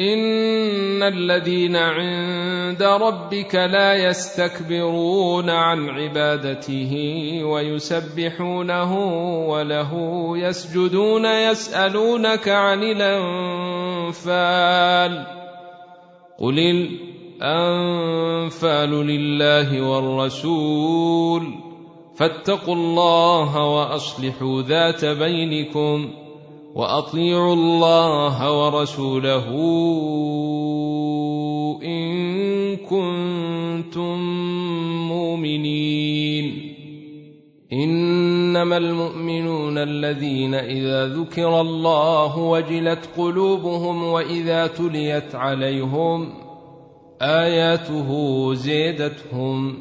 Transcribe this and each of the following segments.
ان الذين عند ربك لا يستكبرون عن عبادته ويسبحونه وله يسجدون يسالونك عن الانفال قل الانفال لله والرسول فاتقوا الله واصلحوا ذات بينكم وأطيعوا الله ورسوله إن كنتم مؤمنين. إنما المؤمنون الذين إذا ذكر الله وجلت قلوبهم وإذا تليت عليهم آياته زيدتهم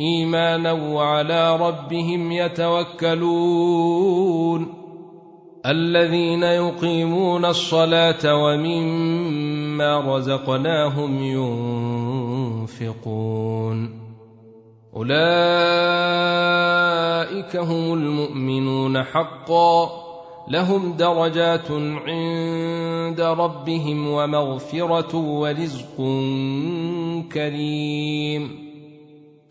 إيمانا وعلى ربهم يتوكلون. الذين يقيمون الصلاة ومما رزقناهم ينفقون. أولئك هم المؤمنون حقا. لهم درجات عند ربهم ومغفرة ورزق كريم.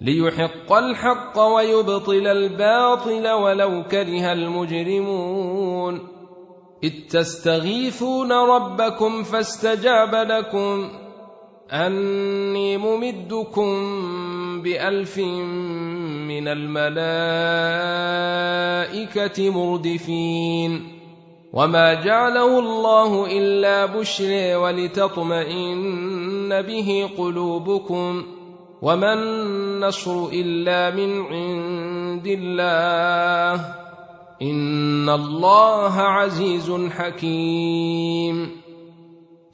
ليحق الحق ويبطل الباطل ولو كره المجرمون. إذ تستغيثون ربكم فاستجاب لكم. أني ممدكم بألف من الملائكة مردفين. وما جعله الله إلا بشري ولتطمئن به قلوبكم. وما النصر الا من عند الله ان الله عزيز حكيم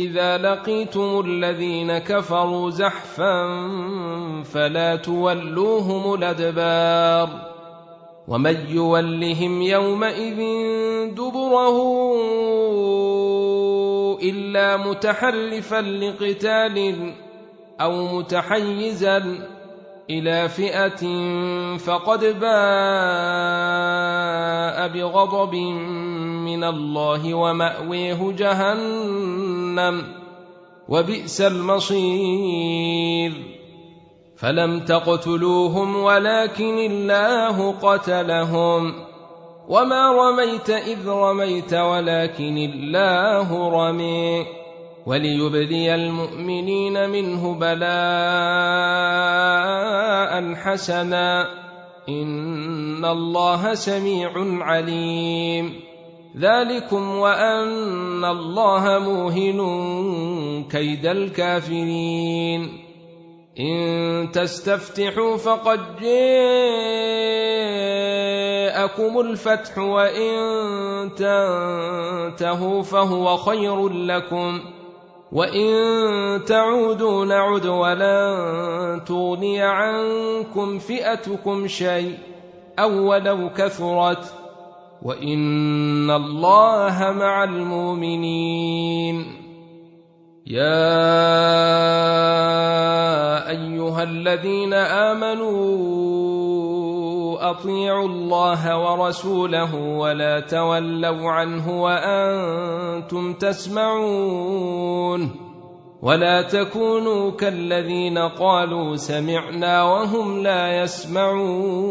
إذا لقيتم الذين كفروا زحفا فلا تولوهم الأدبار ومن يولهم يومئذ دبره إلا متحرفا لقتال أو متحيزا إلى فئة فقد باء بغضب من الله ومأويه جهنم. وبئس المصير. فلم تقتلوهم ولكن الله قتلهم. وما رميت إذ رميت ولكن الله رمي. وليبلي المؤمنين منه بلاء حسنا. إن الله سميع عليم. ذلكم وأن الله موهن كيد الكافرين. إن تستفتحوا فقد جاءكم الفتح وإن تنتهوا فهو خير لكم. وإن تعودوا نعد ولن تغني عنكم فئتكم شيء أو ولو كثرت. وان الله مع المؤمنين. يا ايها الذين امنوا اطيعوا الله ورسوله ولا تولوا عنه وأنتم تسمعون. ولا تكونوا كالذين قالوا سمعنا وهم لا يسمعون.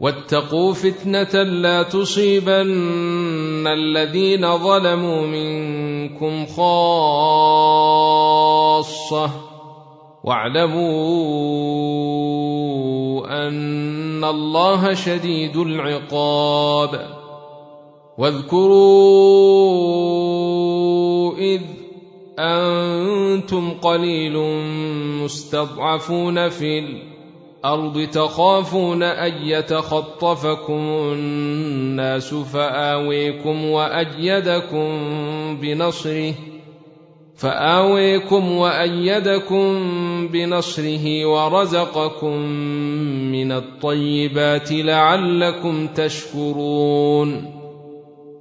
واتقوا فتنة لا تصيبن الذين ظلموا منكم خاصة. واعلموا أن الله شديد العقاب. واذكروا إذ أنتم قليل مستضعفون في الأرض تخافون أن يتخطفكم الناس فآويكم وأيدكم بنصره فآويكم وأيدكم بنصره ورزقكم من الطيبات لعلكم تشكرون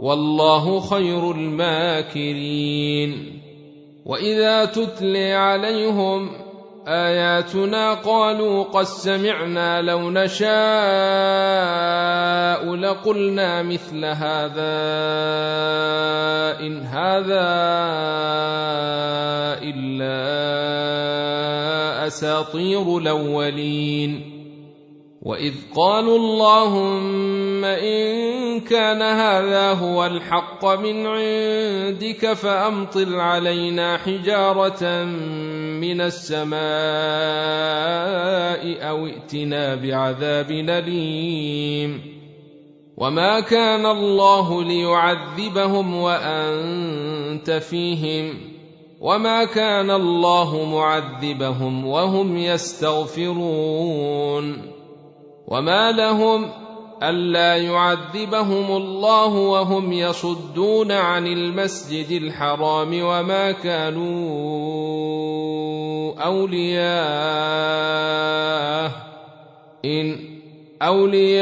والله خير الماكرين. وإذا تتلي عليهم آياتنا قالوا قد سمعنا لو نشاء لقلنا مثل هذا إن هذا إلا أساطير الأولين. وإذ قالوا اللهم إن كان هذا هو الحق من عندك فأمطر علينا حجارة من السماء أو ائتنا بعذاب أليم. وما كان الله ليعذبهم وأنت فيهم. وما كان الله معذبهم وهم يستغفرون. وما لهم ألا يعذبهم الله وهم يصدون عن المسجد الحرام وما كانوا أولياءه إن أولياؤه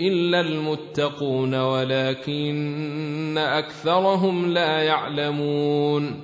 إلا المتقون ولكن أكثرهم لا يعلمون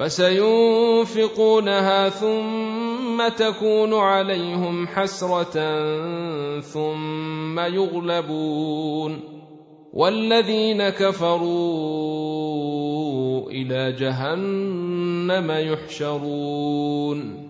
فسينفقونها ثم تكون عليهم حسرة ثم يغلبون. والذين كفروا إلى جهنم يحشرون.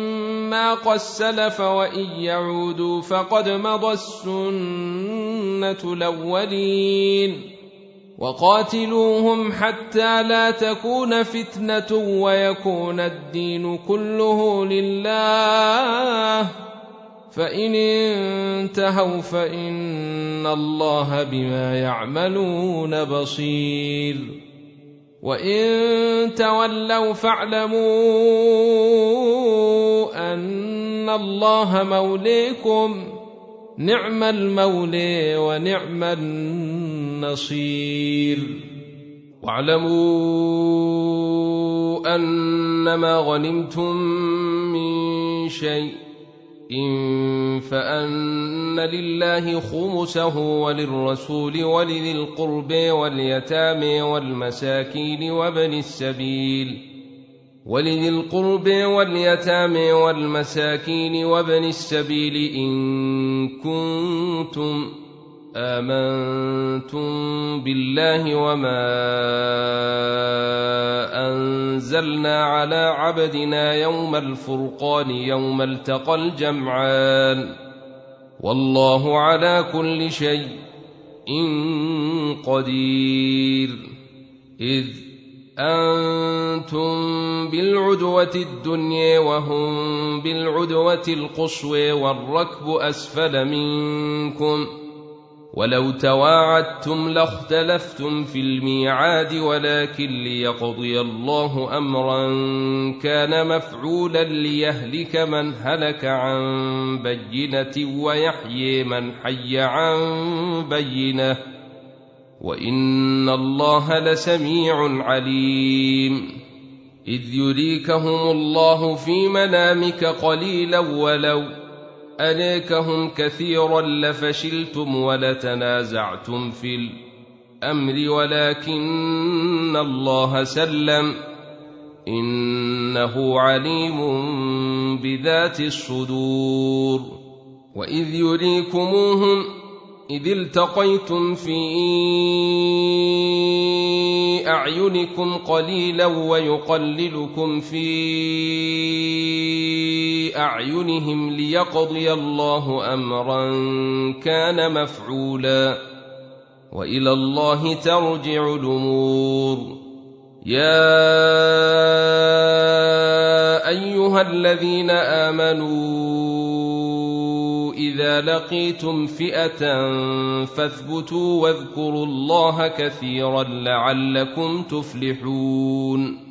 ما قد سلف وإن يعودوا فقد مضى السنة الأولين. وقاتلوهم حتى لا تكون فتنة ويكون الدين كله لله. فإن انتهوا فإن الله بما يعملون بصير. وان تولوا فاعلموا ان الله موليكم نعم المولي ونعم النصير واعلموا انما غنمتم من شيء فأن لله خمسه وللرسول ولذي القرب واليتامى والمساكين وابن السبيل ولذي القرب واليتامى والمساكين وابن السبيل إن كنتم آمنتم بالله وما أنزلنا على عبدنا يوم الفرقان يوم التقى الجمعان والله على كل شيء إن قدير. إذ أنتم بالعدوة الدنيا وهم بالعدوة القصوى والركب أسفل منكم ۖ ولو تواعدتم لاختلفتم في الميعاد ولكن ليقضي الله امرا كان مفعولا ليهلك من هلك عن بينه ويحيي من حي عن بينه وان الله لسميع عليم اذ يريكهم الله في منامك قليلا ولو أليكهم كثيرا لفشلتم ولتنازعتم في الأمر ولكن الله سلم. إنه عليم بذات الصدور. وإذ يريكموهم إذ التقيتم في أعينكم قليلا ويقللكم في أعينهم ليقضي الله أمرا كان مفعولا وإلى الله ترجع الأمور. يا أيها الذين آمنوا إذا لقيتم فئة فاثبتوا واذكروا الله كثيرا لعلكم تفلحون.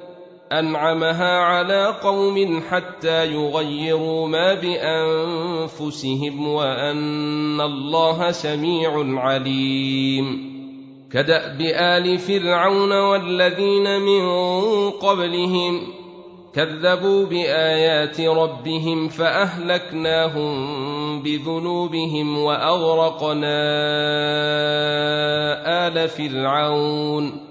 أنعمها على قوم حتى يغيروا ما بأنفسهم وأن الله سميع عليم. كدأب آل فرعون والذين من قبلهم كذبوا بآيات ربهم فأهلكناهم بذنوبهم وأغرقنا آل فرعون.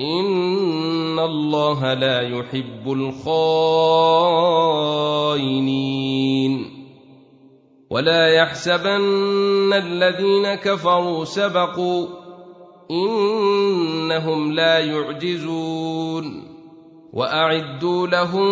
ان الله لا يحب الخائنين ولا يحسبن الذين كفروا سبقوا انهم لا يعجزون واعدوا لهم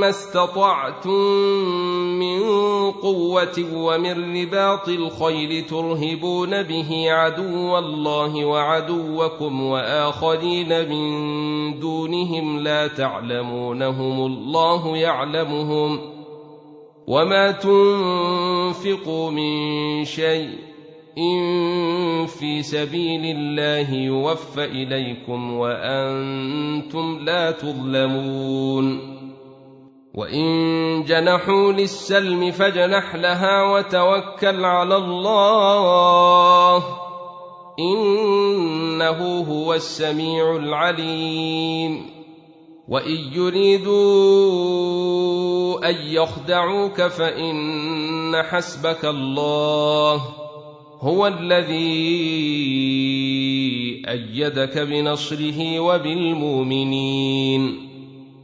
ما استطعتم من قوة ومن رباط الخيل ترهبون به عدو الله وعدوكم وآخرين من دونهم لا تعلمونهم الله يعلمهم وما تنفقوا من شيء إن في سبيل الله يوفى إليكم وأنتم لا تظلمون وإن جنحوا للسلم فاجنح لها وتوكل على الله إنه هو السميع العليم وإن يريدوا أن يخدعوك فإن حسبك الله ۖ هو الذي إيدك بنصره وبالمؤمنين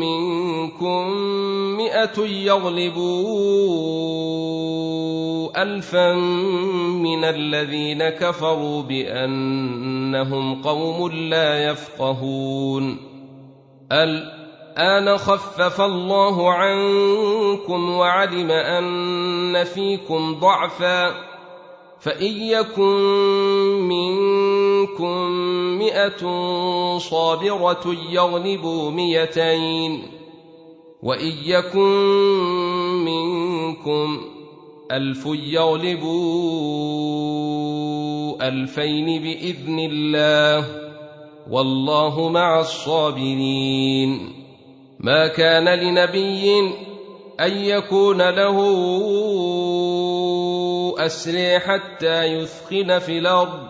منكم مئة يغلبوا الفا من الذين كفروا بأنهم قوم لا يفقهون. الآن خفف الله عنكم وعلم أن فيكم ضعفا فإن يكن منكم مئة صابرة يغلبوا مئتين وإن يكن منكم ألف يغلبوا ألفين بإذن الله والله مع الصابرين ما كان لنبي أن يكون له أسري حتى يثخن في الأرض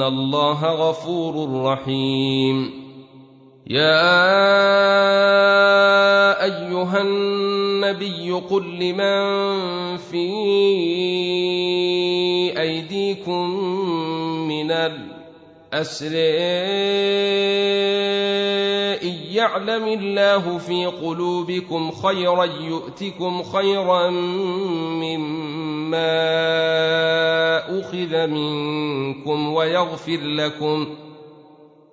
ان الله غفور رحيم. يا ايها النبي قل لمن في ايديكم من الاسرى إن يعلم الله في قلوبكم خيرا يؤتكم خيرا مما أخذ منكم ويغفر لكم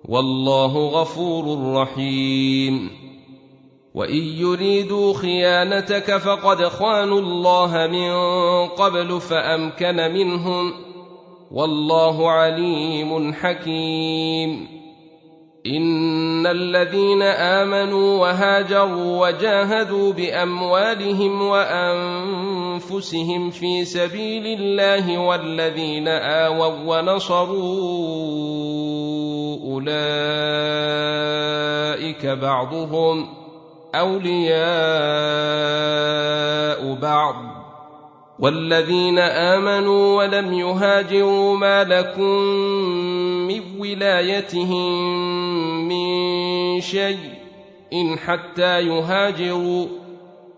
والله غفور رحيم. وإن يريدوا خيانتك فقد خانوا الله من قبل فأمكن منهم والله عليم حكيم. ان الذين امنوا وهاجروا وجاهدوا باموالهم وانفسهم في سبيل الله والذين آووا ونصروا أولئك بعضهم أولياء بعض والذين آمنوا ولم يهاجروا ما لكم من ولايتهم من شيء إن حتى يهاجروا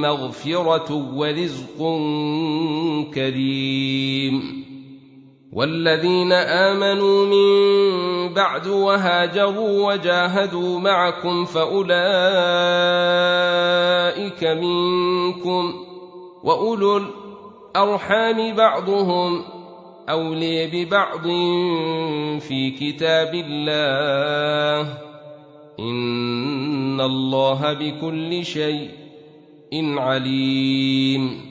مغفرة ورزق كريم. والذين آمنوا من بعد وهاجروا وجاهدوا معكم فأولئك منكم وأولو الأرحام بعضهم أولي ببعض في كتاب الله. إن الله بكل شيء عليم.